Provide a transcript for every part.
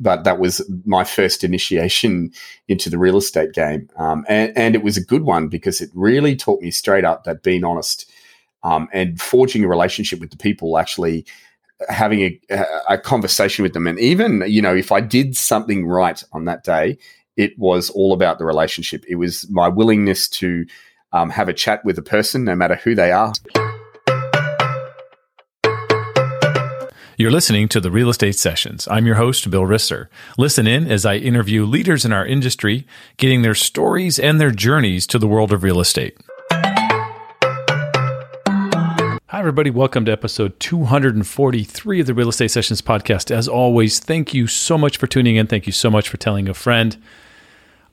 but that was my first initiation into the real estate game. Um, and, and, it was a good one because it really taught me straight up that being honest um, and forging a relationship with the people, actually having a, a conversation with them. And even, you know, if I did something right on that day, it was all about the relationship. It was my willingness to um, have a chat with a person, no matter who they are. You're listening to the Real Estate Sessions. I'm your host, Bill Risser. Listen in as I interview leaders in our industry, getting their stories and their journeys to the world of real estate. Hi, everybody. Welcome to episode 243 of the Real Estate Sessions podcast. As always, thank you so much for tuning in. Thank you so much for telling a friend.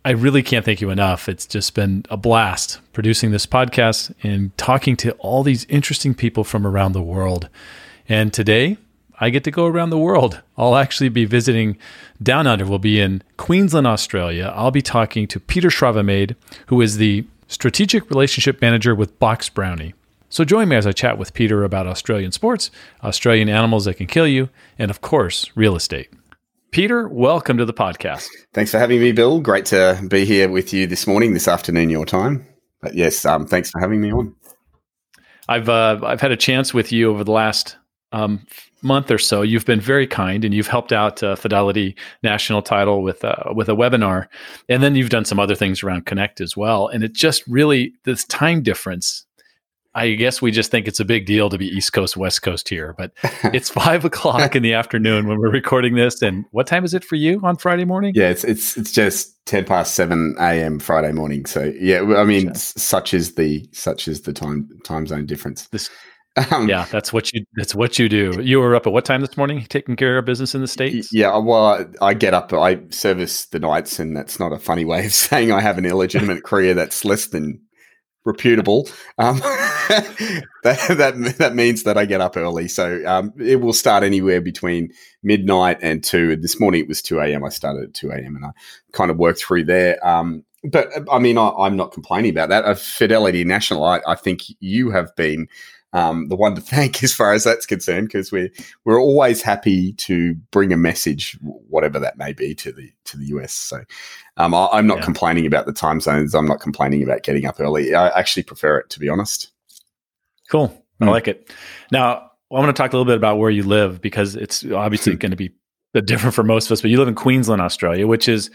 I really can't thank you enough. It's just been a blast producing this podcast and talking to all these interesting people from around the world. And today, I get to go around the world. I'll actually be visiting down under. We'll be in Queensland, Australia. I'll be talking to Peter Schravemade, who is the strategic relationship manager with Box Brownie. So join me as I chat with Peter about Australian sports, Australian animals that can kill you, and of course, real estate. Peter, welcome to the podcast. Thanks for having me, Bill. Great to be here with you this morning, this afternoon, your time. But yes, um, thanks for having me on. I've uh, I've had a chance with you over the last um, month or so. You've been very kind, and you've helped out uh, Fidelity National Title with uh, with a webinar, and then you've done some other things around Connect as well. And it just really this time difference I guess we just think it's a big deal to be East Coast, West Coast here, but it's five o'clock in the afternoon when we're recording this. And what time is it for you on Friday morning? Yeah, it's it's it's just ten past seven a.m. Friday morning. So yeah, I mean, such is the such is the time time zone difference. This, um, yeah, that's what you that's what you do. You were up at what time this morning, taking care of business in the states? Yeah, well, I get up. I service the nights, and that's not a funny way of saying I have an illegitimate career that's less than reputable. Um, that, that that means that I get up early, so um, it will start anywhere between midnight and two. This morning it was two a.m. I started at two a.m. and I kind of worked through there. Um, but I mean, I, am not complaining about that. Of Fidelity National, I, I think you have been um, the one to thank as far as that's concerned, because we're we're always happy to bring a message, whatever that may be, to the to the US. So um, I, am not yeah. complaining about the time zones. I'm not complaining about getting up early. I actually prefer it, to be honest. Cool, I mm. like it. Now I want to talk a little bit about where you live because it's obviously going to be different for most of us. But you live in Queensland, Australia, which is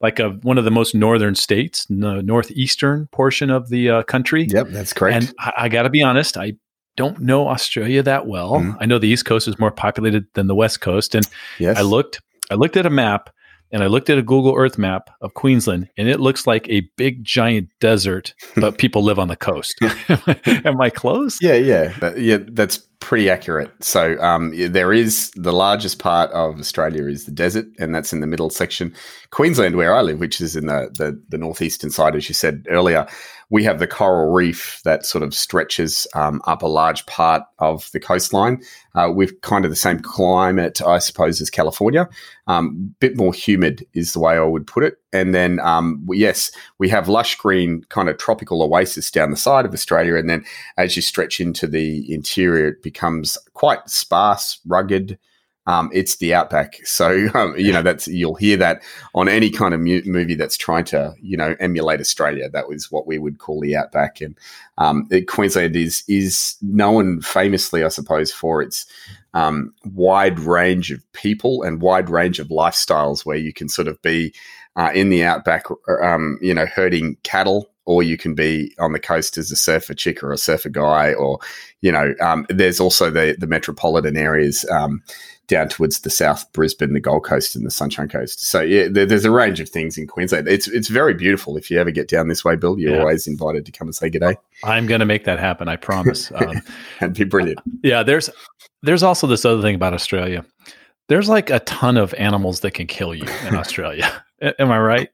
like a, one of the most northern states, the northeastern portion of the uh, country. Yep, that's correct. And I, I got to be honest, I don't know Australia that well. Mm-hmm. I know the East Coast is more populated than the West Coast, and yes. I looked. I looked at a map, and I looked at a Google Earth map of Queensland, and it looks like a big giant desert, but people live on the coast. Am I close? Yeah, yeah, yeah. That's pretty accurate. So um, there is the largest part of Australia is the desert, and that's in the middle section. Queensland, where I live, which is in the the, the northeastern side, as you said earlier, we have the coral reef that sort of stretches um, up a large part of the coastline. Uh, with kind of the same climate, I suppose, as California. A um, bit more humid is the way I would put it. And then, um, yes, we have lush green kind of tropical oasis down the side of Australia. And then as you stretch into the interior, becomes quite sparse, rugged, um, it's the outback. So um, you know that's you'll hear that on any kind of mu- movie that's trying to you know emulate Australia. That was what we would call the outback, and um, it, Queensland is is known famously, I suppose, for its um, wide range of people and wide range of lifestyles, where you can sort of be uh, in the outback, um, you know, herding cattle or you can be on the coast as a surfer chick or a surfer guy, or you know, um, there's also the the metropolitan areas. Um, down towards the south, Brisbane, the Gold Coast, and the Sunshine Coast. So yeah, there, there's a range of things in Queensland. It's it's very beautiful. If you ever get down this way, Bill, you're yeah. always invited to come and say good day. I'm going to make that happen. I promise. Um, That'd be brilliant. Yeah, there's there's also this other thing about Australia. There's like a ton of animals that can kill you in Australia. Am I right?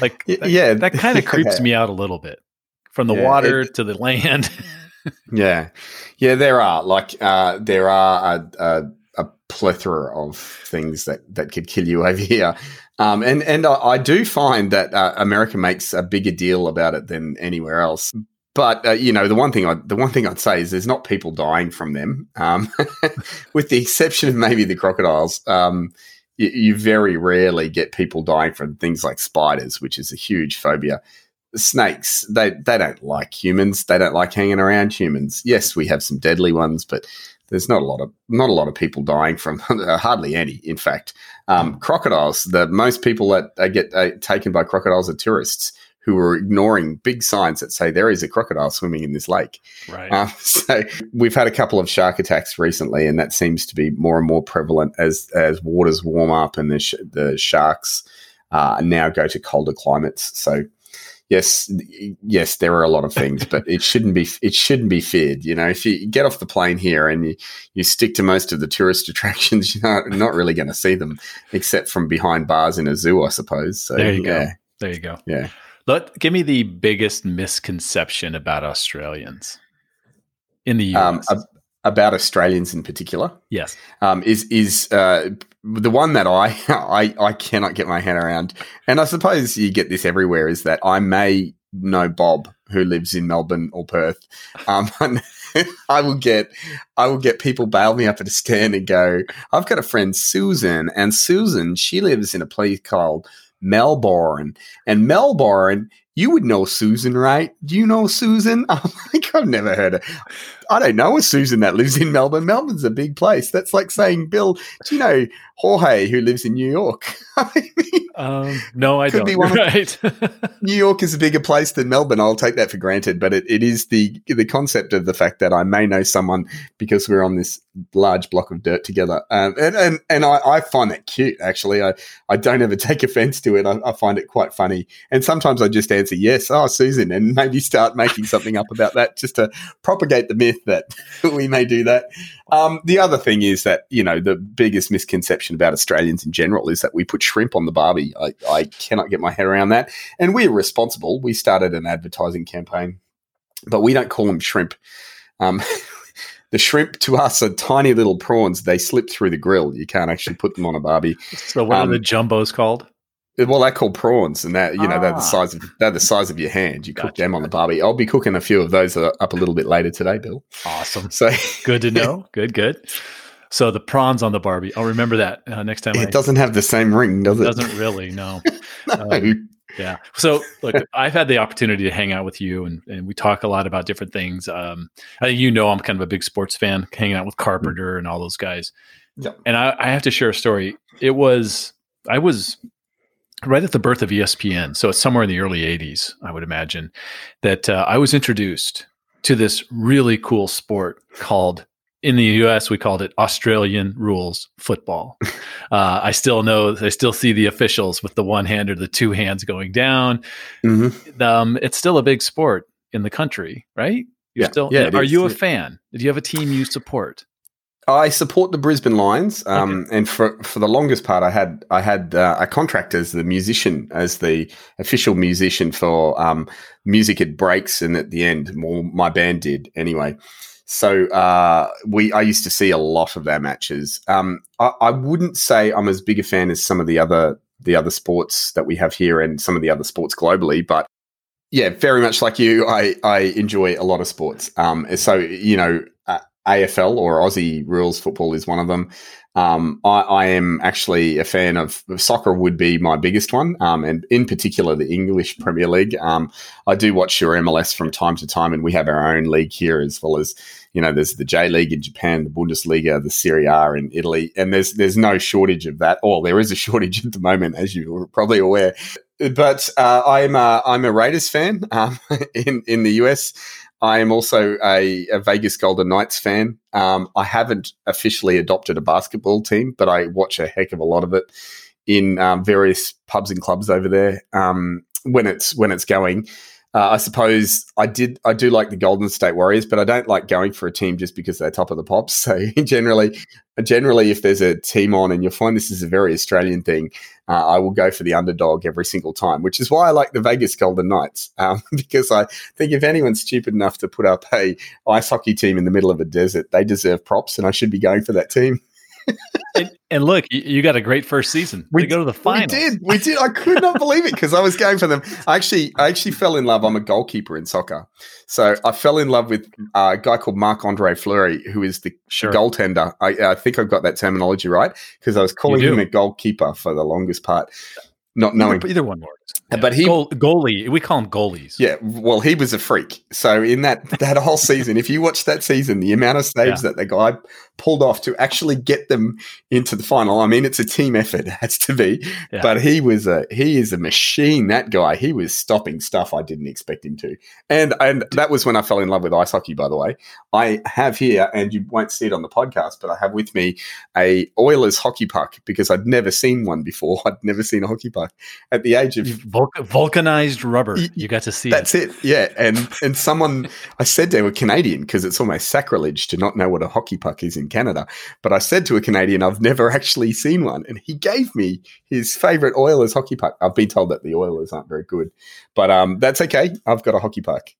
Like, that, yeah, that kind of creeps me out a little bit. From the yeah, water it, to the land. yeah, yeah, there are like uh, there are a, a plethora of things that that could kill you over here. Um, and and I, I, do find that uh, America makes a bigger deal about it than anywhere else. But uh, you know, the one thing I the one thing I'd say is there's not people dying from them, um, with the exception of maybe the crocodiles. Um, you, you very rarely get people dying from things like spiders, which is a huge phobia. Snakes they they don't like humans. They don't like hanging around humans. Yes we have some deadly ones but there's not a lot of not a lot of people dying from hardly any in fact. Um, crocodiles the most people that get uh, taken by crocodiles are tourists who are ignoring big signs that say there is a crocodile swimming in this lake right um, so we've had a couple of shark attacks recently and that seems to be more and more prevalent as as waters warm up and the, sh- the sharks uh, now go to colder climates so yes, yes, there are a lot of things, but it shouldn't be it shouldn't be feared. You know, if you get off the plane here and you, you stick to most of the tourist attractions, you're not, not really going to see them except from behind bars in a zoo, I suppose. So there you yeah. go. There you go. Yeah. Let give me the biggest misconception about Australians in the US. Um, about Australians in particular. Yes, um, is is uh, the one that I, I I cannot get my head around, and I suppose you get this everywhere. Is that I may know Bob who lives in Melbourne or Perth. Um, I will get I will get people bail me up at a stand and go. I've got a friend Susan, and Susan she lives in a place called Melbourne, and Melbourne you would know Susan, right? Do you know Susan? I'm like, I've never heard of. I don't know a Susan that lives in Melbourne. Melbourne's a big place. That's like saying, Bill, do you know Jorge who lives in New York? um, no, I don't. Be one right. New York is a bigger place than Melbourne. I'll take that for granted, but it, it is the the concept of the fact that I may know someone because we're on this large block of dirt together, um, and and and I, I, find that cute. Actually, I I don't ever take offense to it. I, I find it quite funny, and sometimes I just answer yes, oh Susan, and maybe start making something up about that just to propagate the myth that we may do that. Um, the other thing is that, you know, the biggest misconception about Australians in general is that we put shrimp on the barbie. I, I cannot get my head around that. And we're responsible. We started an advertising campaign, but we don't call them shrimp. Um, the shrimp to us are tiny little prawns. They slip through the grill. You can't actually put them on a barbie. So what um, are the jumbos called? Well, they're called prawns, and that you know ah. they're the ah. size of they're the size of your hand. You gotcha. cook them on the barbie. I'll be cooking a few of those up a little bit later today, Bill. Awesome. So good to know. Good, good. So the prawns on the Barbie. I'll remember that uh, next time. It I, doesn't have the same ring, does it? Doesn't really. No. no. Um, yeah. So look, I've had the opportunity to hang out with you, and, and we talk a lot about different things. Um, I think you know I'm kind of a big sports fan, hanging out with Carpenter and all those guys. Yeah. And I, I have to share a story. It was I was right at the birth of ESPN, so it's somewhere in the early 80s, I would imagine, that uh, I was introduced to this really cool sport called in the US, we called it Australian rules football. Uh, I still know, I still see the officials with the one hand or the two hands going down. Mm-hmm. Um, it's still a big sport in the country, right? You're yeah, still, yeah, are is. you a fan? Do you have a team you support? I support the Brisbane Lions, um, okay. and for for the longest part, I had I had uh, a contract as the musician, as the official musician for um, music at breaks and at the end. Well, my band did anyway. So uh, we I used to see a lot of their matches. Um, I, I, wouldn't say I'm as big a fan as some of the other the other sports that we have here and some of the other sports globally, but yeah, very much like you, I I enjoy a lot of sports. Um, so you know, AFL or Aussie rules football is one of them. Um, I, I, am actually a fan of soccer. Would be my biggest one, um, and in particular the English Premier League. Um, I do watch your MLS from time to time, and we have our own league here as well as you know. There's the J League in Japan, the Bundesliga, the Serie A in Italy, and there's there's no shortage of that. Or there is a shortage at the moment, as you're probably aware. But uh, I'm a, I'm a Raiders fan um, in in the US. I am also a, a Vegas Golden Knights fan. Um, I haven't officially adopted a basketball team, but I watch a heck of a lot of it in um, various pubs and clubs over there um, when it's when it's going. Uh, I suppose I did. I do like the Golden State Warriors, but I don't like going for a team just because they're top of the pops. So generally, generally, if there's a team on, and you'll find this is a very Australian thing, uh, I will go for the underdog every single time. Which is why I like the Vegas Golden Knights um, because I think if anyone's stupid enough to put up a ice hockey team in the middle of a desert, they deserve props, and I should be going for that team. and, and, look, you, you, got a great first season. We go to the final. We did. We did. I could not believe it because I was going for them. I actually, I actually fell in love. I'm a goalkeeper in soccer, so I fell in love with uh, a guy called Marc Andre Fleury, who is the sure. goaltender. I, I, think I've got that terminology right because I was calling him a goalkeeper for the longest part not knowing either, either one works. Uh, yeah. But he Goal, goalie, we call him goalies. Yeah, well, he was a freak. So in that that whole season, if you watch that season, the amount of saves yeah. that the guy pulled off to actually get them into the final. I mean, it's a team effort, it has to be. Yeah. But he was a he is a machine. That guy, he was stopping stuff I didn't expect him to. And and that was when I fell in love with ice hockey. By the way, I have here, and you won't see it on the podcast, but I have with me a Oilers hockey puck because I'd never seen one before. I'd never seen a hockey puck at the age of vulcanized rubber. You got to see. That's it. it. Yeah, and and someone I said they were Canadian because it's almost sacrilege to not know what a hockey puck is in Canada. But I said to a Canadian, I've never actually seen one, and he gave me his favorite Oilers hockey puck. I've been told that the Oilers aren't very good, but um, that's okay. I've got a hockey puck.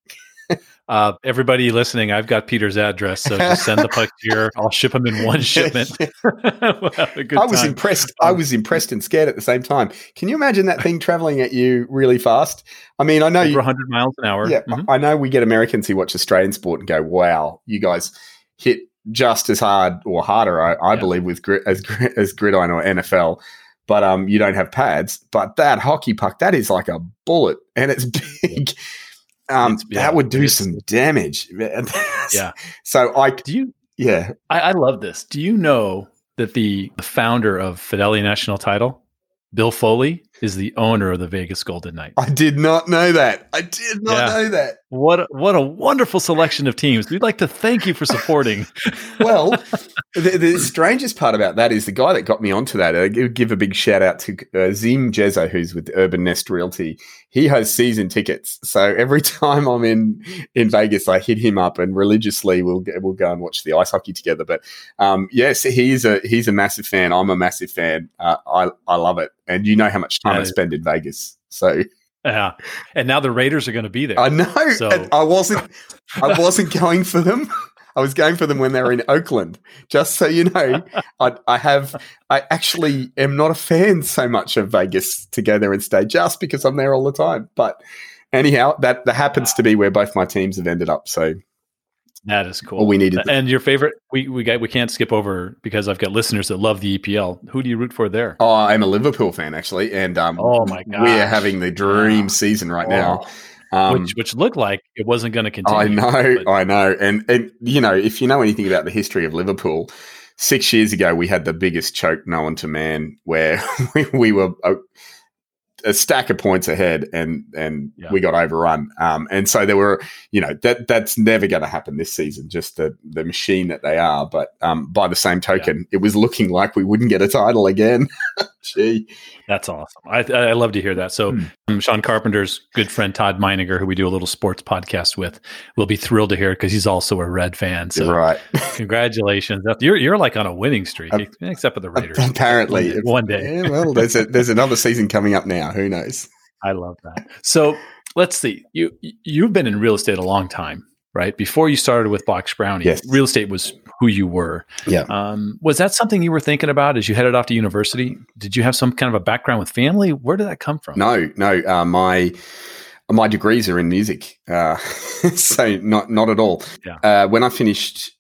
Uh, everybody listening, I've got Peter's address, so just send the puck here. I'll ship them in one shipment. I was time. impressed. I um, was impressed and scared at the same time. Can you imagine that thing traveling at you really fast? I mean, I know over you, 100 miles an hour. Yeah, mm-hmm. I know we get Americans who watch Australian sport and go, "Wow, you guys hit just as hard or harder." I, I yeah. believe with grid, as as gridiron or NFL but um, you don't have pads. But that hockey puck, that is like a bullet, and it's big um, yeah, that would do some damage. yeah. So I do you. Yeah, I, I love this. Do you know that the, the founder of Fidelity National Title, Bill Foley, is the owner of the Vegas Golden Knights? I did not know that. I did not yeah. know that. What a, what a wonderful selection of teams. We'd like to thank you for supporting. well, the, the, strangest part about that is the guy that got me onto that. I give a big shout out to uh, Zim Jezza, who's with Urban Nest Realty. He has season tickets, so every time I'm in in Vegas, I hit him up and religiously we'll we'll go and watch the ice hockey together. But um, yes, he's a he's a massive fan. I'm a massive fan. Uh, I I love it, and you know how much time yeah. I spend in Vegas, so. Yeah, and now the Raiders are going to be there. I know. So. I wasn't. I wasn't going for them. I was going for them when they were in Oakland. Just so you know, I, I, have. I actually am not a fan so much of Vegas to go there and stay, just because I'm there all the time. But anyhow, that that happens to be where both my teams have ended up. So that is cool. We needed. And your favorite? We we got we can't skip over because I've got listeners that love the EPL. Who do you root for there? Oh, I'm a Liverpool fan actually, and um, oh my god, we are having the dream season right oh. now. Um, which which looked like it wasn't going to continue. I know, but. I know, and and you know, if you know anything about the history of Liverpool, six years ago we had the biggest choke known to man, where we, we were. Uh, a stack of points ahead and and yeah. we got overrun. Um, and so there were, you know, that that's never going to happen this season. Just the the machine that they are. But um, by the same token, yeah. it was looking like we wouldn't get a title again. Gee, that's awesome. I I love to hear that. So hmm. um, Sean Carpenter's good friend Todd Meininger, who we do a little sports podcast with, will be thrilled to hear it because he's also a Red fan. So right, congratulations. You're you're like on a winning streak, uh, except for the Raiders. Apparently, one, one day. Yeah, well, there's a, there's another season coming up now. Who knows? I love that. So let's see. You you've been in real estate a long time, right? Before you started with Box Brownie, yes. real estate was who you were. Yeah. Um, was that something you were thinking about as you headed off to university? Did you have some kind of a background with family? Where did that come from? No, no. Uh, my my degrees are in music, uh, so not not at all. Yeah. Uh, when I finished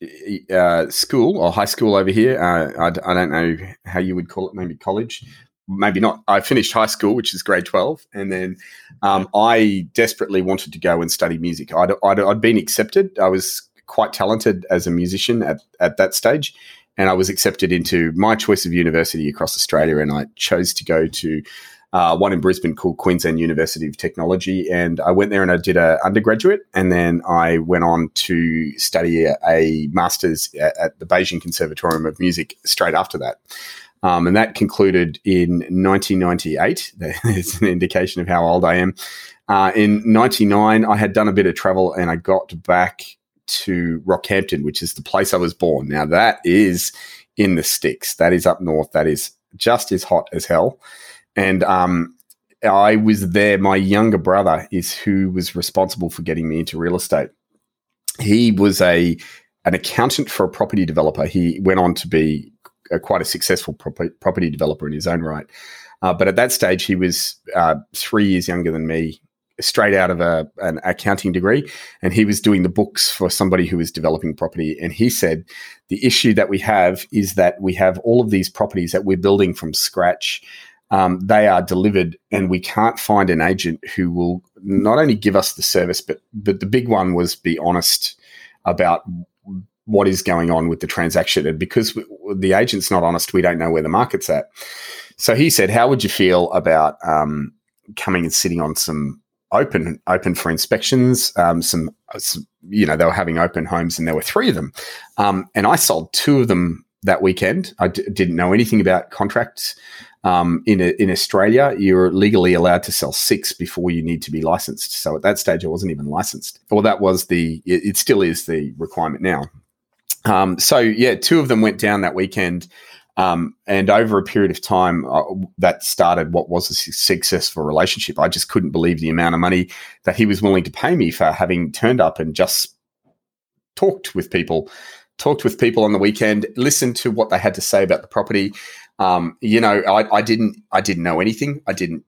uh, school or high school over here, uh, I, I, don't know how you would call it, maybe college maybe not. I finished high school, which is grade 12, and then um, I desperately wanted to go and study music. I'd, I'd, I'd, been accepted. I was quite talented as a musician at, at that stage, and I was accepted into my choice of university across Australia, and I chose to go to uh, one in Brisbane called Queensland University of Technology, and I went there and I did an undergraduate, and then I went on to study a, a master's at, at the Beijing Conservatorium of Music straight after that. Um, and that concluded in 1998. There's an indication of how old I am. Uh, in 99, I had done a bit of travel and I got back to Rockhampton, which is the place I was born. Now, that is in the sticks. That is up north. That is just as hot as hell. And um, I was there. My younger brother is who was responsible for getting me into real estate. He was a an accountant for a property developer. He went on to be a, quite a successful property developer in his own right. Uh, but at that stage, he was uh, three years younger than me, straight out of a, an accounting degree, and he was doing the books for somebody who was developing property. And he said the issue that we have is that we have all of these properties that we're building from scratch. Um, they are delivered, and we can't find an agent who will not only give us the service, but but the big one was be honest about what is going on with the transaction. And because the agent's not honest, we don't know where the market's at. So he said, "How would you feel about um, coming and sitting on some open open for inspections? Um, some, some, you know, they were having open homes, and there were three of them, um, and I sold two of them that weekend. I d- didn't know anything about contracts. Um, in a, in Australia, you're legally allowed to sell six before you need to be licensed. So at that stage, I wasn't even licensed. Well, that was the. It, it still is the requirement now. Um, so yeah, two of them went down that weekend. Um, and over a period of time, uh, that started what was a successful relationship. I just couldn't believe the amount of money that he was willing to pay me for having turned up and just talked with people, talked with people on the weekend, listened to what they had to say about the property. Um, you know, I, I, didn't, I didn't know anything. I didn't,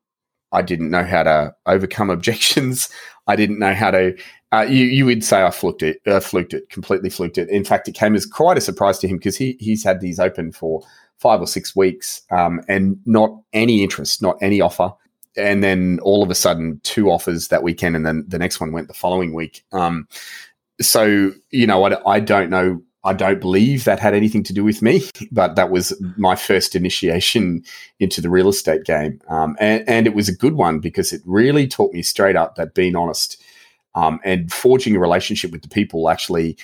I didn't know how to overcome objections. I didn't know how to uh, you, you would say I fluked it, uh, fluked it, completely fluked it. In fact, it came as quite a surprise to him because he he's had these open for five or six weeks um, and not any interest, not any offer. And then all of a sudden, two offers that weekend, and then the next one went the following week. Um, so you know, I, I don't know. I don't believe that had anything to do with me, but that was my first initiation into the real estate game, um, and, and it was a good one because it really taught me straight up that being honest um, and forging a relationship with the people actually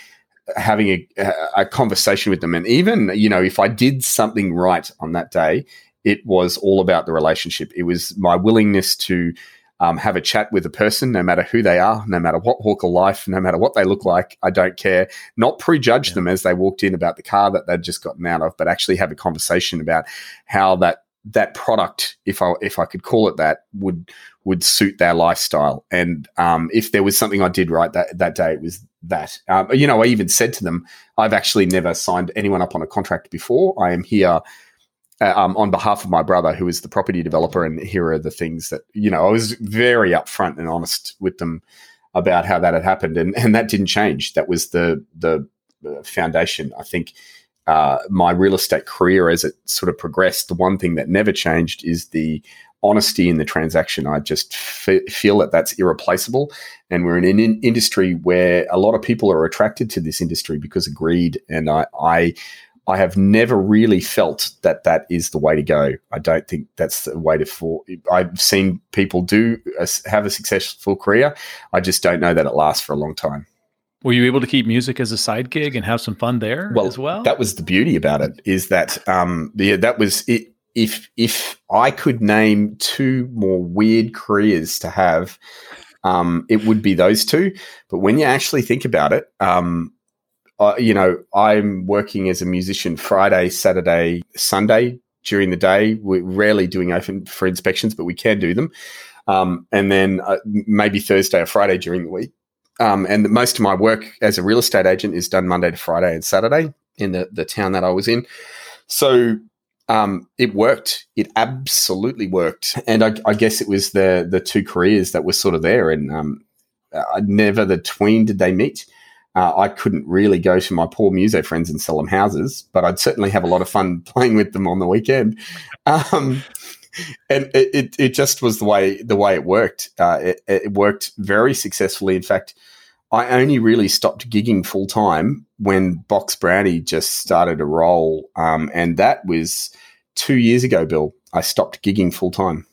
having a, a, conversation with them. And even you know if i did something right on that day it was all about the relationship. It was my willingness to um, have a chat with a person no matter who they are no matter what walk of life no matter what they look like i don't care. Not prejudge yeah. them as they walked in about the car that they'd just gotten out of but actually have a conversation about how that that product, if I if I could call it that, would would suit their lifestyle. And um, if there was something I did right that that day, it was that. Um, you know, I even said to them, I've actually never signed anyone up on a contract before. I am here. Uh, um, on behalf of my brother, who is the property developer, and here are the things that you know. I was very upfront and honest with them about how that had happened, and and that didn't change. That was the the foundation. I think uh, my real estate career as it sort of progressed, the one thing that never changed is the honesty in the transaction. I just f- feel that that's irreplaceable. And we're in an in- industry where a lot of people are attracted to this industry because of greed. And I, I, I have never really felt that that is the way to go. I don't think that's the way to for. I've seen people do a, have a successful career. I just don't know that it lasts for a long time. Were you able to keep music as a side gig and have some fun there well, as well? That was the beauty about it. Is that um, yeah, that was it. If if I could name two more weird careers to have, um, it would be those two. But when you actually think about it, um, uh, you know, I'm working as a musician Friday, Saturday, Sunday during the day. We're rarely doing open for inspections, but we can do them. Um, and then uh, maybe Thursday or Friday during the week. Um, and most of my work as a real estate agent is done Monday to Friday and Saturday in the, the town that I was in. So um, it worked. It absolutely worked. And I, I, guess it was the the two careers that were sort of there. And um, I never the tween did they meet. Uh, I couldn't really go to my poor muso friends and sell them houses, but I'd certainly have a lot of fun playing with them on the weekend. Um, and it, it, it, just was the way the way it worked. Uh, it, it, worked very successfully. In fact, I only really stopped gigging full time when Box Brownie just started to roll, um, and that was two years ago. Bill, I stopped gigging full time.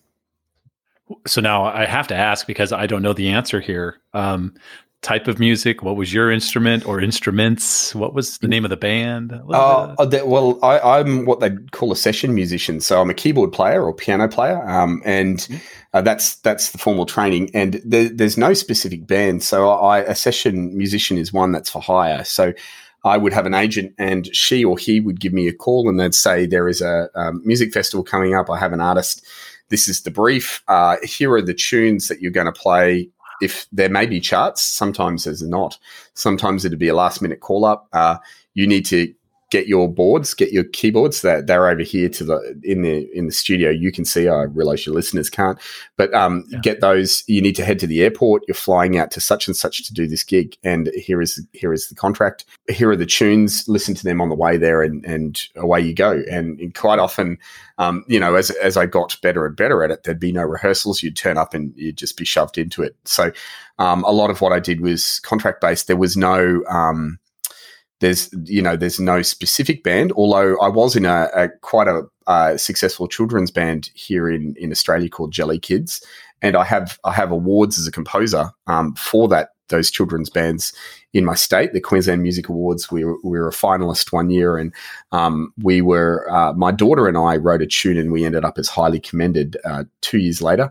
So now I have to ask because I don't know the answer here. Um, type of music? What was your instrument or instruments? What was the name of the band? Uh, uh well, I, am what they call a session musician. So I'm a keyboard player or piano player, um, and mm-hmm. uh, that's that's the formal training. And there, there's no specific band. So I, a session musician is one that's for hire. So I would have an agent, and she or he would give me a call, and they'd say there is a um, music festival coming up. I have an artist. This is the brief. Uh, here are the tunes that you're going to play if there may be charts, sometimes there's not. Sometimes it'd be a last minute call up. Uh, you need to get your boards, get your keyboards. That they're over here to the in the in the studio. You can see. I realize your listeners can't, but um, yeah. get those. You need to head to the airport. You're flying out to such and such to do this gig, and here is here is the contract. Here are the tunes. Listen to them on the way there, and and away you go. And, and quite often, um, you know, as as I got better and better at it, there'd be no rehearsals. You'd turn up and you'd just be shoved into it. So, um, a lot of what I did was contract based. There was no um, there's you know there's no specific band although i was in a, a quite a uh, successful children's band here in in australia called jelly kids. And i have i have awards as a composer um, for that those children's bands in my state. The queensland music awards we were, we were a finalist one year and um, we were uh, my daughter and i wrote a tune and we ended up as highly commended uh, two years later.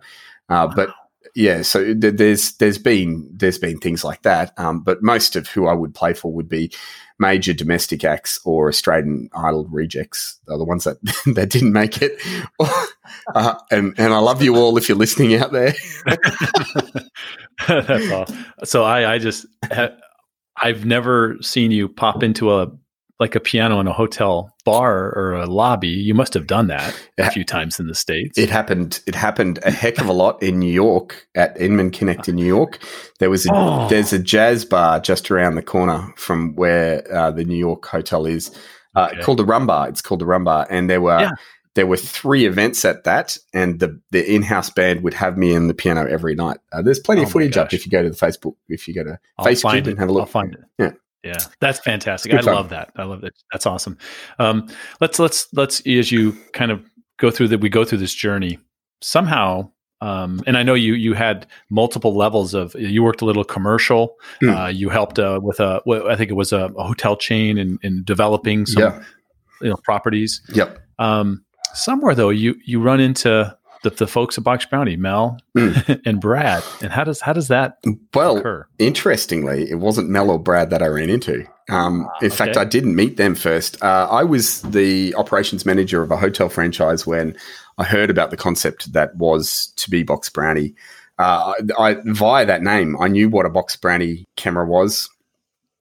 Uh, but yeah, so th- there's there's been there's been things like that, um, but most of who I would play for would be major domestic acts or Australian Idol rejects. Are the ones that that didn't make it. uh, and and I love you all if you're listening out there. That's all. So I I just I've never seen you pop into a like a piano in a hotel bar or a lobby. You must have done that a few times in the states. It happened. It happened a heck of a lot in New York at Inman Connect in New York. There was a, oh. there's a jazz bar just around the corner from where uh, the New York hotel is, uh, okay. called the Rum Bar. It's called the Rum Bar, and there were. Yeah. There were three events at that, and the, the in house band would have me in the piano every night. Uh, there's plenty oh of footage up if you go to the Facebook, if you go to I'll Facebook and have a look. I'll find it. Yeah. Yeah, that's fantastic. I love that. I love that. That's awesome. Um, let's let's let's as you kind of go through that, we go through this journey somehow. Um, and I know you you had multiple levels of. You worked a little commercial. Mm. Uh, you helped uh, with a. I think it was a, a hotel chain in, in developing some yeah. you know properties. Yep. Um, somewhere though, you you run into the, the folks at Box Brownie, Mel mm. and Brad. And how does how does that well? Occur? Interestingly, it wasn't Mel or Brad that I ran into. Um, ah, in okay. fact, I didn't meet them first. Uh, I was the operations manager of a hotel franchise when I heard about the concept that was to be Box Brownie. Uh, I, via that name, I knew what a Box Brownie camera was,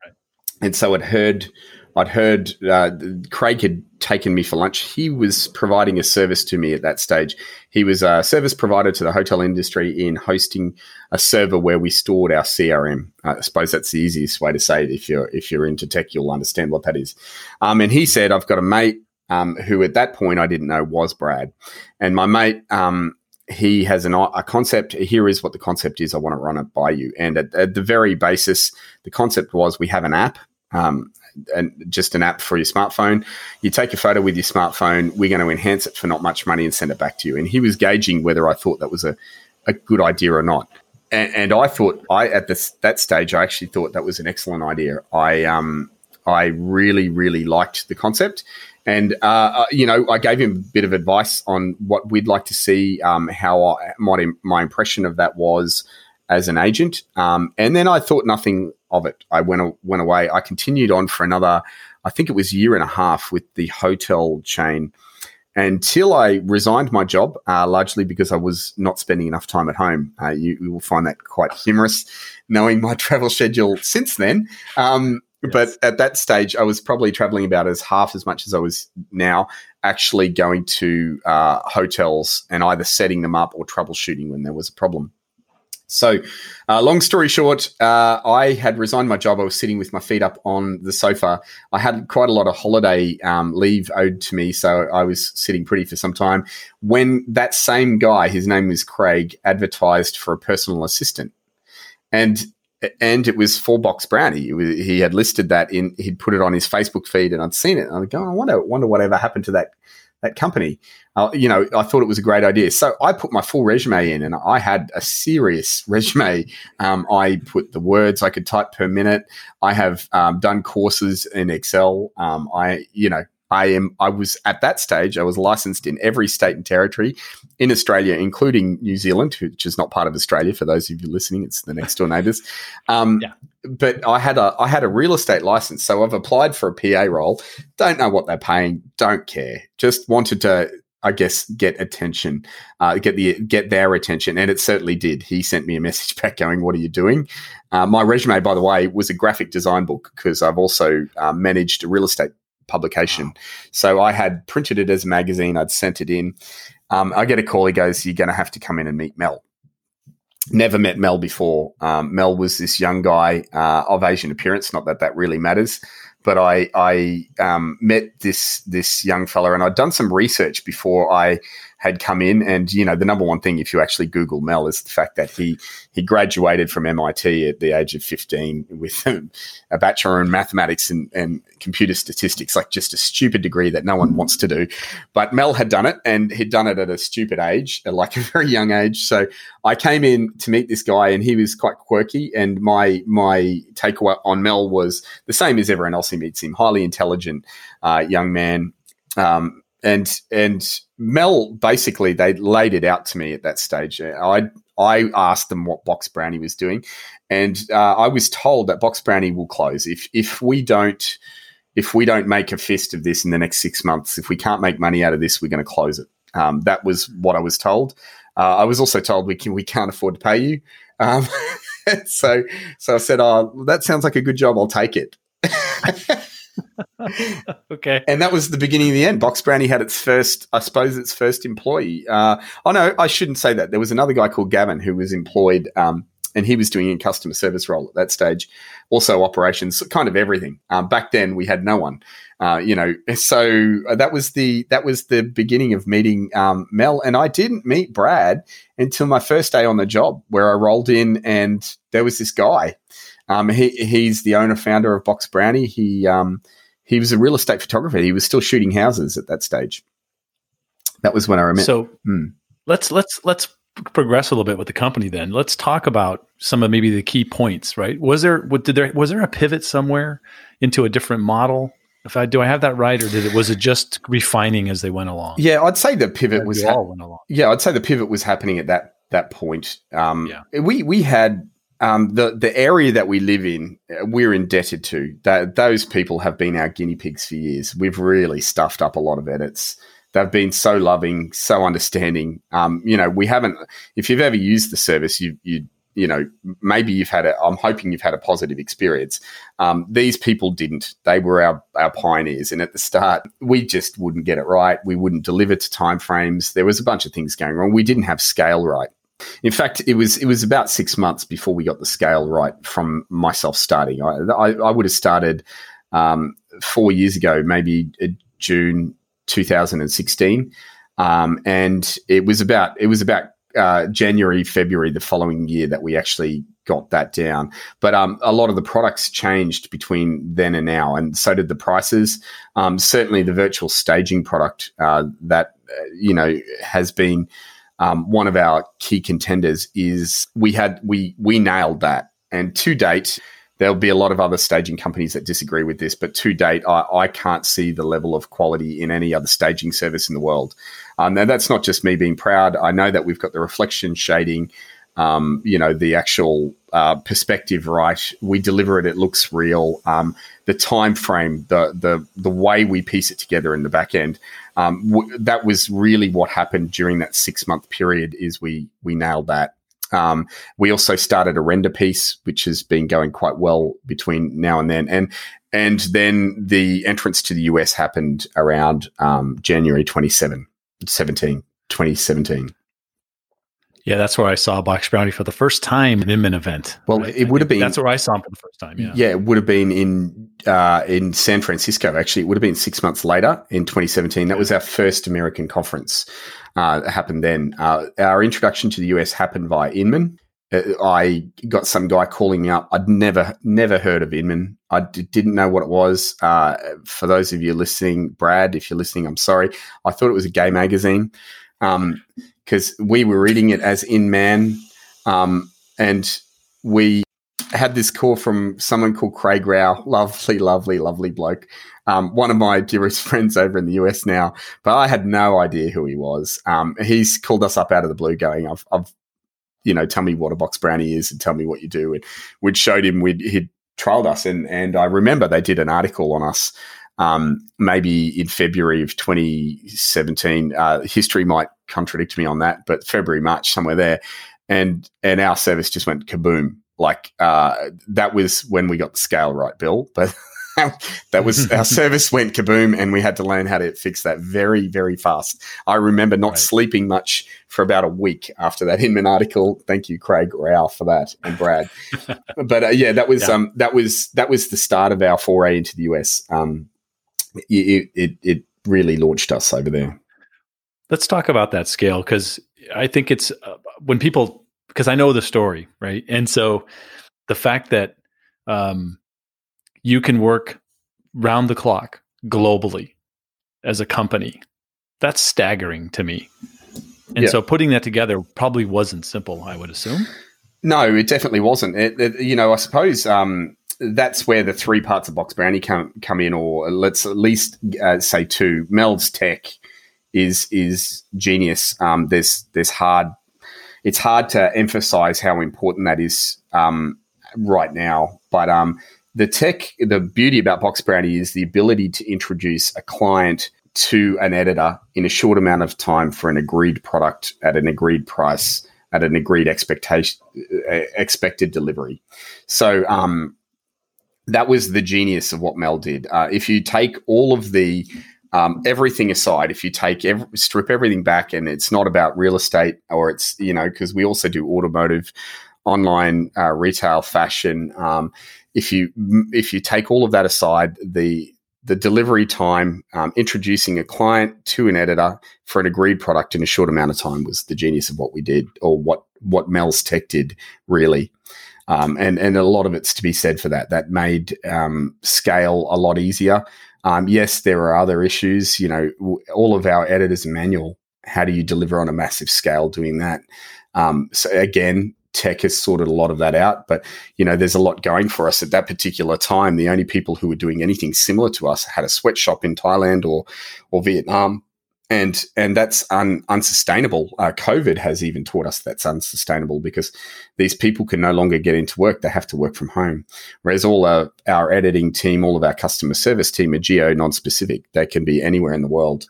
right. and so I'd heard I'd heard uh, Craig had taken me for lunch. He was providing a service to me at that stage. He was a service provider to the hotel industry in hosting a server where we stored our CRM. Uh, I suppose that's the easiest way to say it. If you're if you're into tech, you'll understand what that is. Um, and he said, "I've got a mate um, who at that point I didn't know was Brad, and my mate." Um, he has an, a concept. Here is what the concept is. I want to run it by you. And at, at the very basis, the concept was we have an app um, and just an app for your smartphone. You take a photo with your smartphone. We're going to enhance it for not much money and send it back to you. And he was gauging whether I thought that was a, a good idea or not. And, and I thought I at this that stage I actually thought that was an excellent idea. I um I really really liked the concept. And uh, uh you know, I gave him a bit of advice on what we'd like to see, um, how I, my my impression of that was as an agent. Um, and then I thought nothing of it. I went went away. I continued on for another, I think it was year and a half with the hotel chain until I resigned my job, uh, largely because I was not spending enough time at home. Uh, you, you, will find that quite humorous, knowing my travel schedule since then. Um, yes. But at that stage, I was probably traveling about as half as much as I was now, actually going to uh, hotels and either setting them up or troubleshooting when there was a problem. So, uh, long story short, uh, I had resigned my job. I was sitting with my feet up on the sofa. I had quite a lot of holiday um, leave owed to me, so I was sitting pretty for some time. When that same guy, his name was Craig, advertised for a personal assistant, and and it was for Box Brownie. He had listed that in. He'd put it on his Facebook feed, and I'd seen it. And I'm going, I wonder, wonder whatever happened to that that company. Uh, you know, I thought it was a great idea. So I put my full resume in and I had a serious resume. Um, I put the words I could type per minute. I have um, done courses in Excel. Um, I, you know, I am. I was at that stage. I was licensed in every state and territory in Australia, including New Zealand, which is not part of Australia. For those of you listening, it's the next door neighbours. Um, yeah. But I had a I had a real estate license, so I've applied for a PA role. Don't know what they're paying. Don't care. Just wanted to I guess get attention, uh, get the get their attention, and it certainly did. He sent me a message back going, "What are you doing?" Uh, my resume, by the way, was a graphic design book because I've also uh, managed a real estate publication. Wow. So I had printed it as a magazine. I'd sent it in. Um, I get a call. He goes, "You're going to have to come in and meet Mel." Never met Mel before. Um, Mel was this young guy uh, of Asian appearance. Not that that really matters, but I I um, met this this young fella, and I'd done some research before I had come in. And, you know, the number one thing, if you actually Google Mel, is the fact that he, he graduated from MIT at the age of 15 with a bachelor in mathematics and, and computer statistics, like just a stupid degree that no one wants to do. But Mel had done it and he'd done it at a stupid age, like a very young age. So I came in to meet this guy and he was quite quirky. And my, my takeaway on Mel was the same as everyone else who meets him, highly intelligent uh, young man. Um, and and Mel basically they laid it out to me at that stage. I I asked them what Box Brownie was doing, and uh, I was told that Box Brownie will close if if we don't if we don't make a fist of this in the next six months. If we can't make money out of this, we're going to close it. Um, that was what I was told. Uh, I was also told we can we can't afford to pay you. Um, so so I said, "Oh, that sounds like a good job. I'll take it." okay. And that was the beginning of the end. Box Brownie had its first, I suppose, its first employee. Uh, oh, no, I shouldn't say that. There was another guy called Gavin who was employed, um, and he was doing a customer service role at that stage. Also, operations, kind of everything. Um, back then, we had no one. Uh, you know, so that was the that was the beginning of meeting um, Mel, and I didn't meet Brad until my first day on the job, where I rolled in and there was this guy. Um, he, he's the owner founder of Box Brownie. He um, he was a real estate photographer. He was still shooting houses at that stage. That was when I remember. So hmm. let's let's let's progress a little bit with the company. Then let's talk about some of maybe the key points. Right? Was there what did there was there a pivot somewhere into a different model? If I do, I have that right, or did it was it just refining as they went along? Yeah, I'd say the pivot was ha- yeah, I'd say the pivot was happening at that that point. Um, yeah. we we had um, the the area that we live in, uh, we're indebted to. That those people have been our guinea pigs for years. We've really stuffed up a lot of edits. They've been so loving, so understanding. Um, you know, we haven't. If you've ever used the service, you you you know maybe you've had a. I'm hoping you've had a positive experience. Um, these people didn't. They were our our pioneers, and at the start, we just wouldn't get it right. We wouldn't deliver to timeframes. There was a bunch of things going wrong. We didn't have scale right. In fact, it was it was about six months before we got the scale right from myself starting. I, I, I would have started um, four years ago, maybe uh, June 2016, um, and it was about it was about uh, January February the following year that we actually got that down. But um, a lot of the products changed between then and now, and so did the prices. Um, certainly, the virtual staging product uh, that uh, you know has been um, one of our key contenders is we had we we nailed that, and to date. There'll be a lot of other staging companies that disagree with this, but to date, I, I can't see the level of quality in any other staging service in the world. Um, now, that's not just me being proud. I know that we've got the reflection shading, um, you know, the actual uh, perspective right. We deliver it; it looks real. Um, the time frame, the the the way we piece it together in the back end, um, w- that was really what happened during that six month period. Is we we nailed that. Um, we also started a render piece, which has been going quite well between now and then, and and then the entrance to the US happened around um, January 27, 17, 2017. Yeah, that's where I saw Box Brownie for the first time in Inman event. Well, right? it would have been. That's where I saw him for the first time. Yeah, yeah, it would have been in uh, in San Francisco. Actually, it would have been six months later in 2017. That was our first American conference. Uh, happened then. Uh, our introduction to the US happened via Inman. Uh, I got some guy calling me up. I'd never, never heard of Inman. I d- didn't know what it was. Uh, for those of you listening, Brad, if you're listening, I'm sorry. I thought it was a gay magazine. Um, because we were reading it as Inman, um, and we had this call from someone called Craig Rowe, lovely, lovely, lovely bloke. Um, one of my dearest friends over in the US now, but I had no idea who he was. Um, he's called us up out of the blue, going, "I've, I've, you know, tell me what a box brownie is and tell me what you do." And we'd showed him, we'd he'd trialed us, and and I remember they did an article on us um, maybe in February of 2017. Uh, history might contradict me on that, but February, March, somewhere there, and and our service just went kaboom. Like uh, that was when we got the scale right, Bill. But that was our service went kaboom, and we had to learn how to fix that very, very fast. I remember not right. sleeping much for about a week after that Inman article. Thank you, Craig Rowe, for that, and Brad. but uh, yeah, that was yeah. um, that was that was the start of our foray into the US. Um, it, it it really launched us over there. Let's talk about that scale because I think it's uh, when people because I know the story, right? And so the fact that um, you can work round the clock globally as a company, that's staggering to me. And yeah. so putting that together probably wasn't simple, I would assume. No, it definitely wasn't. It, it, you know, I suppose um, that's where the three parts of Box Brownie come come in, or let's at least uh, say two. Mel's tech is is genius. Um, there's there's hard. It's hard to emphasize how important that is um, right now, but um, the tech, the beauty about Box Brownie is the ability to introduce a client to an editor in a short amount of time for an agreed product at an agreed price at an agreed expectation uh, expected delivery. So um, that was the genius of what Mel did. Uh, if you take all of the um, everything aside, if you take every, strip everything back, and it's not about real estate, or it's you know because we also do automotive, online uh, retail, fashion. Um, if you if you take all of that aside, the the delivery time, um, introducing a client to an editor for an agreed product in a short amount of time was the genius of what we did, or what what Mel's Tech did, really. Um, and and a lot of it's to be said for that. That made um, scale a lot easier. Um, yes, there are other issues. You know, all of our editors manual. How do you deliver on a massive scale doing that? Um, so again, tech has sorted a lot of that out. But you know, there's a lot going for us at that particular time. The only people who were doing anything similar to us had a sweatshop in Thailand or or Vietnam and and that's un, unsustainable. Uh, COVID has even taught us that's unsustainable because these people can no longer get into work; they have to work from home. Whereas all our, our editing team, all of our customer service team are geo non-specific; they can be anywhere in the world,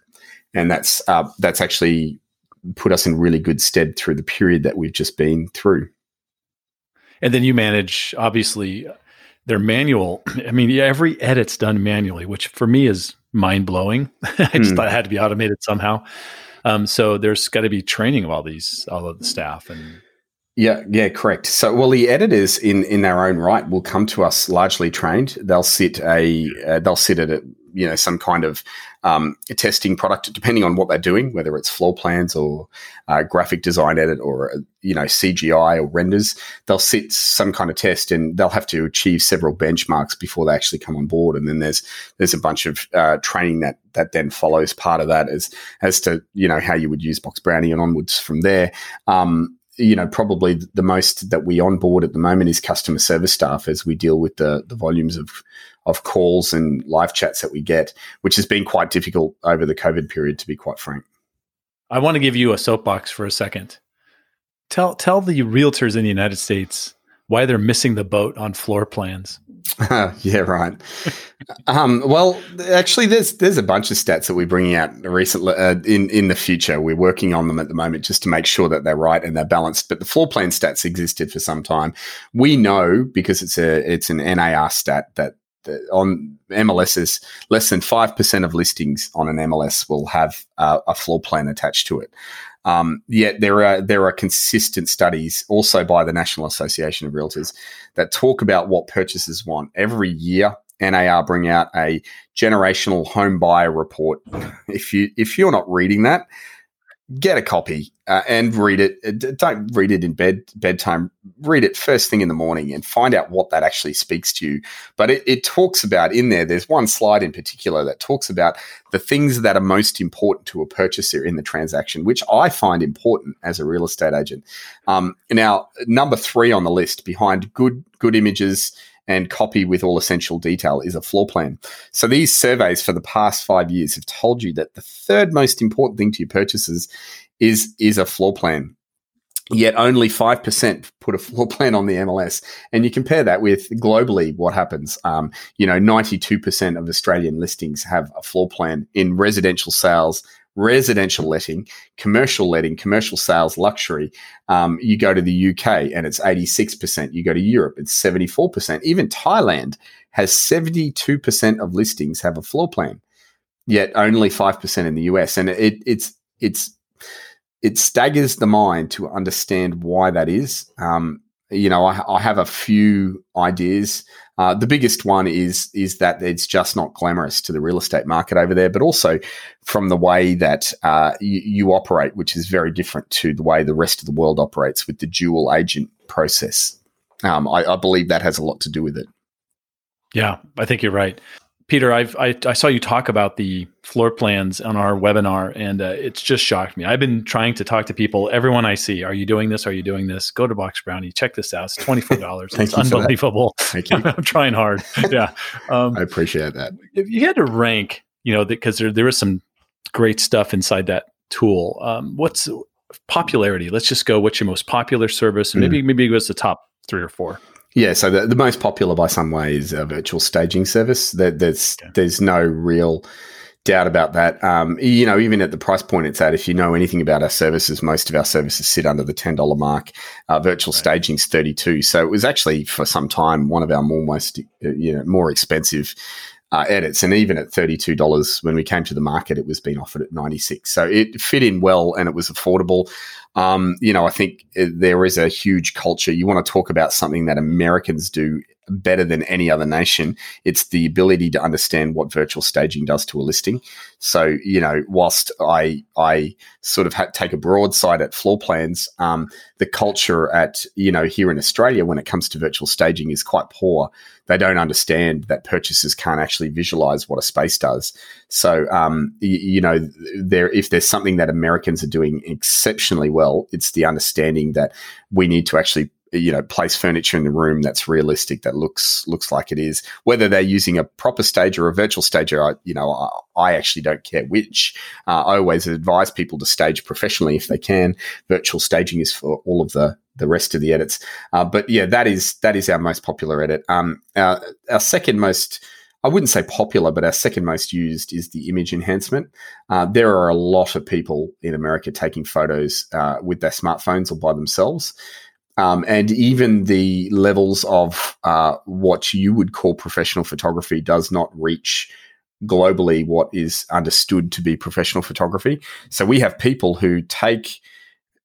and that's uh, that's actually put us in really good stead through the period that we've just been through. And then you manage, obviously, their manual. I mean, every edit's done manually, which for me is mind blowing. I just mm. thought it had to be automated somehow. Um, so there's got to be training of all these, all of the staff and. Yeah, yeah, correct. So, well, the editors in in their own right will come to us largely trained. They'll sit a uh, they'll sit at a you know some kind of um, testing product, depending on what they're doing, whether it's floor plans or uh, graphic design edit or uh, you know CGI or renders. They'll sit some kind of test, and they'll have to achieve several benchmarks before they actually come on board. And then there's there's a bunch of uh, training that that then follows part of that as as to you know how you would use Box Brownie and onwards from there. Um, you know, probably the most that we onboard at the moment is customer service staff as we deal with the the volumes of of calls and live chats that we get, which has been quite difficult over the COVID period, to be quite frank. I want to give you a soapbox for a second. Tell tell the realtors in the United States why they're missing the boat on floor plans. yeah, right. um, well, actually, there's there's a bunch of stats that we're bringing out recently uh, in in the future. We're working on them at the moment just to make sure that they're right and they're balanced. But the floor plan stats existed for some time. We know because it's a it's an NAR stat that on MLSs, less than 5% of listings on an MLS will have uh, a floor plan attached to it. Um, yet there are there are consistent studies also by the National Association of Realtors that talk about what purchasers want. Every year, NAR bring out a generational home buyer report. If you if you're not reading that, get a copy uh, and read it. Uh, don't read it in bed bedtime. Read it first thing in the morning and find out what that actually speaks to you. But it, it, talks about in there. There's one slide in particular that talks about the things that are most important to a purchaser in the transaction, which I find important as a real estate agent. Um, now, number three on the list, behind good good images and copy with all essential detail is a floor plan. So these surveys for the past five years have told you that the third most important thing to your purchases is is a floor plan. Yet only 5% put a floor plan on the MLS. And you compare that with globally what happens. Um, you know, 92% of Australian listings have a floor plan in residential sales residential letting, commercial letting, commercial sales, luxury. Um, you go to the UK and it's 86%. You go to Europe, it's 74%. Even Thailand has 72% of listings have a floor plan, yet only 5% in the US. And it, it's, it's, it staggers the mind to understand why that is. Um, you know, I, I, have a few ideas. Uh, the biggest one is is that it's just not glamorous to the real estate market over there, but also from the way that uh, you, you, operate, which is very different to the way the rest of the world operates with the dual agent process. Um, I, I believe that has a lot to do with it. Yeah, I think you're right. Peter, I've, I, I saw you talk about the floor plans on our webinar, and uh, it's just shocked me. I've been trying to talk to people, everyone I see. Are you doing this? Are you doing this? Go to Box Brownie, check this out. It's twenty four dollars. it's unbelievable. Thank you. I'm trying hard. Yeah, um, I appreciate that. If you had to rank, you know, because there there is some great stuff inside that tool. Um, what's popularity? Let's just go. What's your most popular service? And maybe mm. maybe it was the top three or four. Yeah, so the, the most popular by some way is a virtual staging service. There, there's okay. there's no real doubt about that. Um, you know, even at the price point it's at, if you know anything about our services, most of our services sit under the ten dollar mark. Uh, virtual right. staging's thirty two, so it was actually for some time one of our more most uh, you know more expensive uh, edits. And even at $32 when we came to the market, it was being offered at 96. So it fit in well and it was affordable. Um, you know, I think uh, there is a huge culture. You want to talk about something that Americans do better than any other nation. It's the ability to understand what virtual staging does to a listing. So, you know, whilst I I sort of take a broadside at floor plans, um, the culture at you know here in Australia when it comes to virtual staging is quite poor. They don't understand that purchasers can't actually visualize what a space does. So, um, you, you know, there if there's something that Americans are doing exceptionally well, it's the understanding that we need to actually you know place furniture in the room that's realistic that looks looks like it is. Whether they're using a proper stage or a virtual stage I, you know I, I actually don't care which. Uh, I always advise people to stage professionally if they can. Virtual staging is for all of the the rest of the edits. Uh, but yeah that is that is our most popular edit. Um, our, our second most I wouldn't say popular, but our second most used is the image enhancement. Uh, there are a lot of people in America taking photos uh, with their smartphones or by themselves. Um, and even the levels of uh, what you would call professional photography does not reach globally what is understood to be professional photography. So we have people who take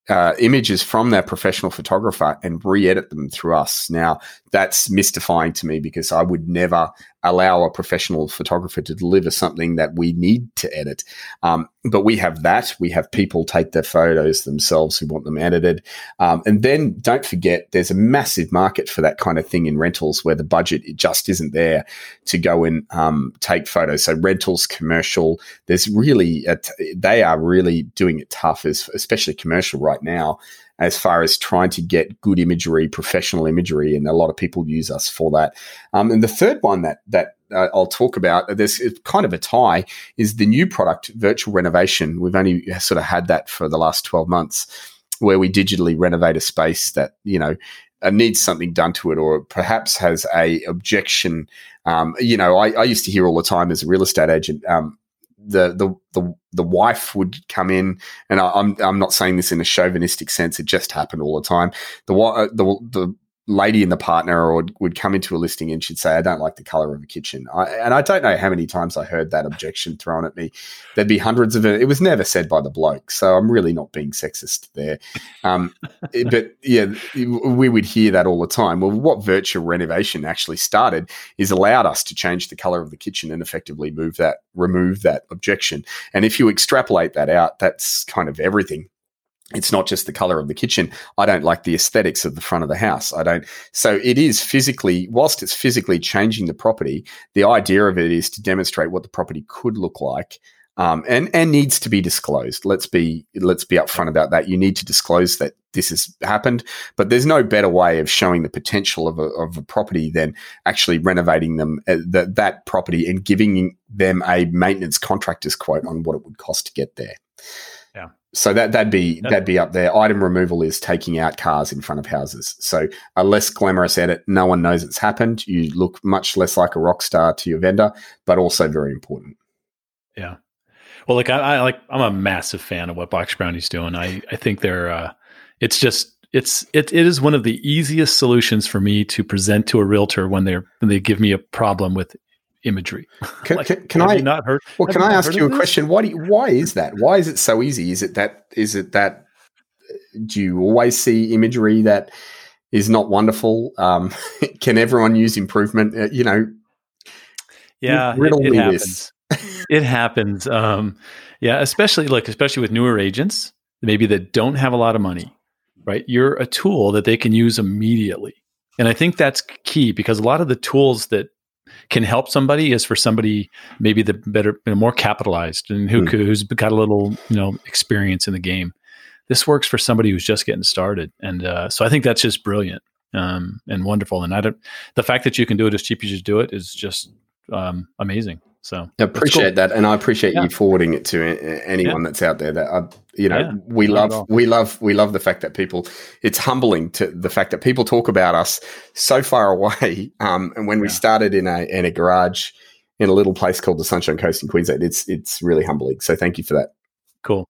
uh, images from their professional photographer and re-edit them through us. Now that's mystifying to me because I would never allow a professional photographer to deliver something that we need to edit. Um, but we have that. We have people take their photos themselves who want them edited. Um, and then don't forget, there's a massive market for that kind of thing in rentals where the budget it just isn't there to go and um, take photos. So rentals, commercial, there's really, they are really doing it tough, especially commercial right now as far as trying to get good imagery, professional imagery, and a lot of people use us for that. Um, and the third one that that uh, I'll talk about, there's kind of a tie, is the new product, virtual renovation. We've only sort of had that for the last 12 months, where we digitally renovate a space that you know uh, needs something done to it, or perhaps has a objection. Um, you know, I, I, used to hear all the time as a real estate agent. Um, the the the the wife would come in, and I, am I'm, I'm not saying this in a chauvinistic sense. It just happened all the time. The uh, the the lady and the partner would, would come into a listing and she'd say, I don't like the color of the kitchen. I, and I don't know how many times I heard that objection thrown at me. There'd be hundreds of it. It was never said by the bloke. So I'm really not being sexist there. Um, but yeah, we would hear that all the time. Well, what virtual renovation actually started is allowed us to change the color of the kitchen and effectively move that, remove that objection. And if you extrapolate that out, that's kind of everything it's not just the color of the kitchen. I don't like the aesthetics of the front of the house. I don't. So it is physically, whilst it's physically changing the property, the idea of it is to demonstrate what the property could look like. Um, and and needs to be disclosed. Let's be let's be upfront about that. You need to disclose that this has happened, but there's no better way of showing the potential of a, of a property than actually renovating them uh, that that property and giving them a maintenance contractor's quote on what it would cost to get there. So that that'd be that'd be up there. Item removal is taking out cars in front of houses. So a less glamorous edit. No one knows it's happened. You look much less like a rock star to your vendor, but also very important. Yeah. Well, like I, I, like I'm a massive fan of what Box Brownie's doing. I I think they're uh, it's just it's it, it is one of the easiest solutions for me to present to a realtor when they're when they give me a problem with imagery. Can, like, can, can I not heard? Well, can I ask you a question? Why do you, why is that? Why is it so easy? Is it that is it that do you always see imagery that is not wonderful? Um, can everyone use improvement? Uh, you know, yeah, riddle it, it happens. it happens. Um, yeah, especially like especially with newer agents, maybe that don't have a lot of money. Right, you're a tool that they can use immediately, and I think that's key because a lot of the tools that can help somebody is for somebody maybe the better, you know, more capitalized and who mm. who's got a little you know experience in the game. This works for somebody who's just getting started, and uh, so I think that's just brilliant um, and wonderful. And I don't the fact that you can do it as cheap as you do it is just um, amazing. So I appreciate cool. that, and I appreciate yeah. you forwarding it to anyone yeah. that's out there. That I, you know, yeah, we love, we love, we love the fact that people. It's humbling to the fact that people talk about us so far away. Um, and when we started in a in a garage in a little place called the Sunshine Coast in Queensland, it's it's really humbling. So thank you for that. Cool.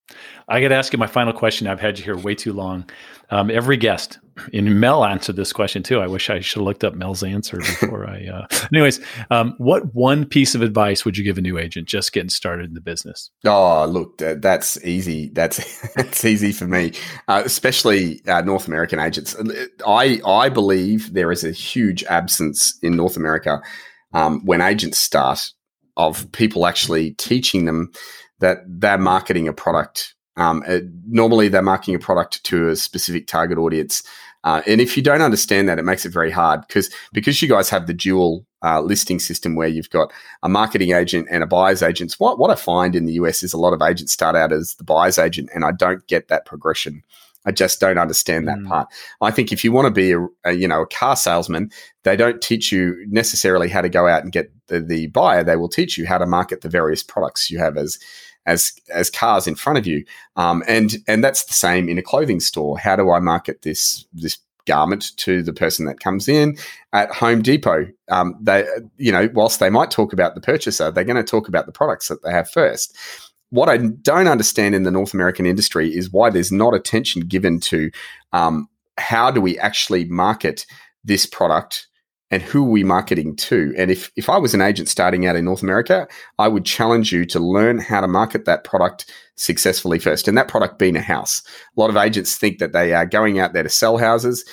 I got to ask you my final question. I've had you here way too long. Um, every guest, and Mel answered this question too. I wish I should have looked up Mel's answer before I. Uh, anyways, um, what one piece of advice would you give a new agent just getting started in the business? Oh, look, that's easy. That's that's easy for me, uh, especially uh, North American agents. I I believe there is a huge absence in North America um, when agents start of people actually teaching them that they're marketing a product. Um, uh, normally, they're marketing a product to a specific target audience. Uh, and if you don't understand that, it makes it very hard because because you guys have the dual uh, listing system where you've got a marketing agent and a buyer's agent. What what I find in the US is a lot of agents start out as the buyer's agent, and I don't get that progression. I just don't understand that mm. part. I think if you want to be a, a, you know a car salesman, they don't teach you necessarily how to go out and get the, the buyer. They will teach you how to market the various products you have as as as cars in front of you. Um, and and that's the same in a clothing store. How do I market this this garment to the person that comes in at Home Depot? Um, they you know whilst they might talk about the purchaser, they're going to talk about the products that they have first. What I don't understand in the North American industry is why there's not attention given to um, how do we actually market this product and who are we marketing to? And if, if I was an agent starting out in North America, I would challenge you to learn how to market that product successfully first. And that product being a house. A lot of agents think that they are going out there to sell houses.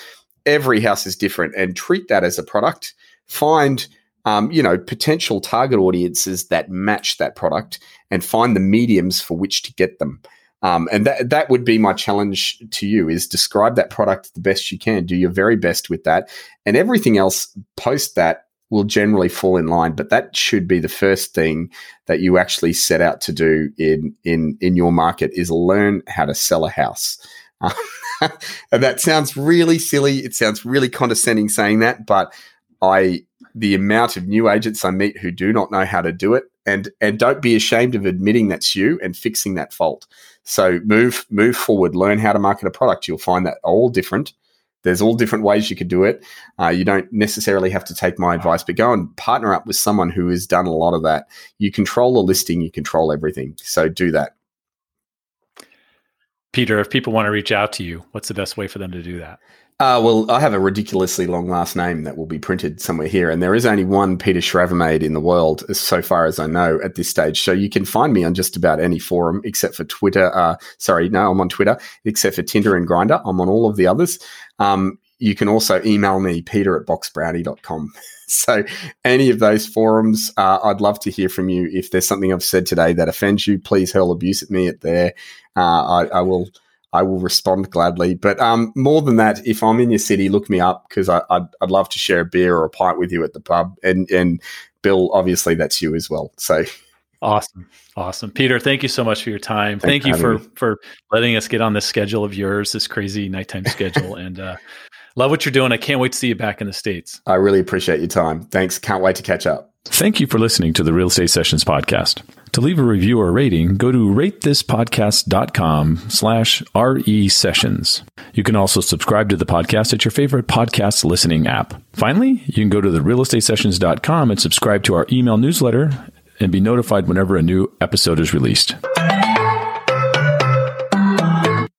Every house is different and treat that as a product. Find um, you know, potential target audiences that match that product and find the mediums for which to get them. Um, and that that would be my challenge to you: is describe that product the best you can, do your very best with that, and everything else post that will generally fall in line. But that should be the first thing that you actually set out to do in in in your market is learn how to sell a house. and that sounds really silly. It sounds really condescending saying that, but I the amount of new agents I meet who do not know how to do it and and don't be ashamed of admitting that's you and fixing that fault. So move move forward, learn how to market a product. You'll find that all different. There's all different ways you could do it. Uh, you don't necessarily have to take my advice, but go and partner up with someone who has done a lot of that. You control the listing, you control everything. So do that. Peter, if people want to reach out to you, what's the best way for them to do that? Uh, well, I have a ridiculously long last name that will be printed somewhere here, and there is only one Peter Schravemade in the world, so far as I know at this stage. So you can find me on just about any forum except for Twitter. Uh, sorry, no, I'm on Twitter, except for Tinder and Grindr. I'm on all of the others. Um, you can also email me, peter at boxbrownie.com. so any of those forums, uh, I'd love to hear from you. If there's something I've said today that offends you, please hurl abuse at me at there. Uh, I, I will – I will respond gladly. But um, more than that, if I'm in your city, look me up because I'd, I'd love to share a beer or a pint with you at the pub. And and Bill, obviously, that's you as well. So awesome, awesome, Peter. Thank you so much for your time. Thank you for me. for letting us get on this schedule of yours, this crazy nighttime schedule, and uh, love what you're doing. I can't wait to see you back in the states. I really appreciate your time. Thanks. Can't wait to catch up. Thank you for listening to the Real Estate Sessions podcast. To leave a review or rating, go to ratethispodcast.com slash RE sessions. You can also subscribe to the podcast at your favorite podcast listening app. Finally, you can go to the realestatesessions.com and subscribe to our email newsletter and be notified whenever a new episode is released.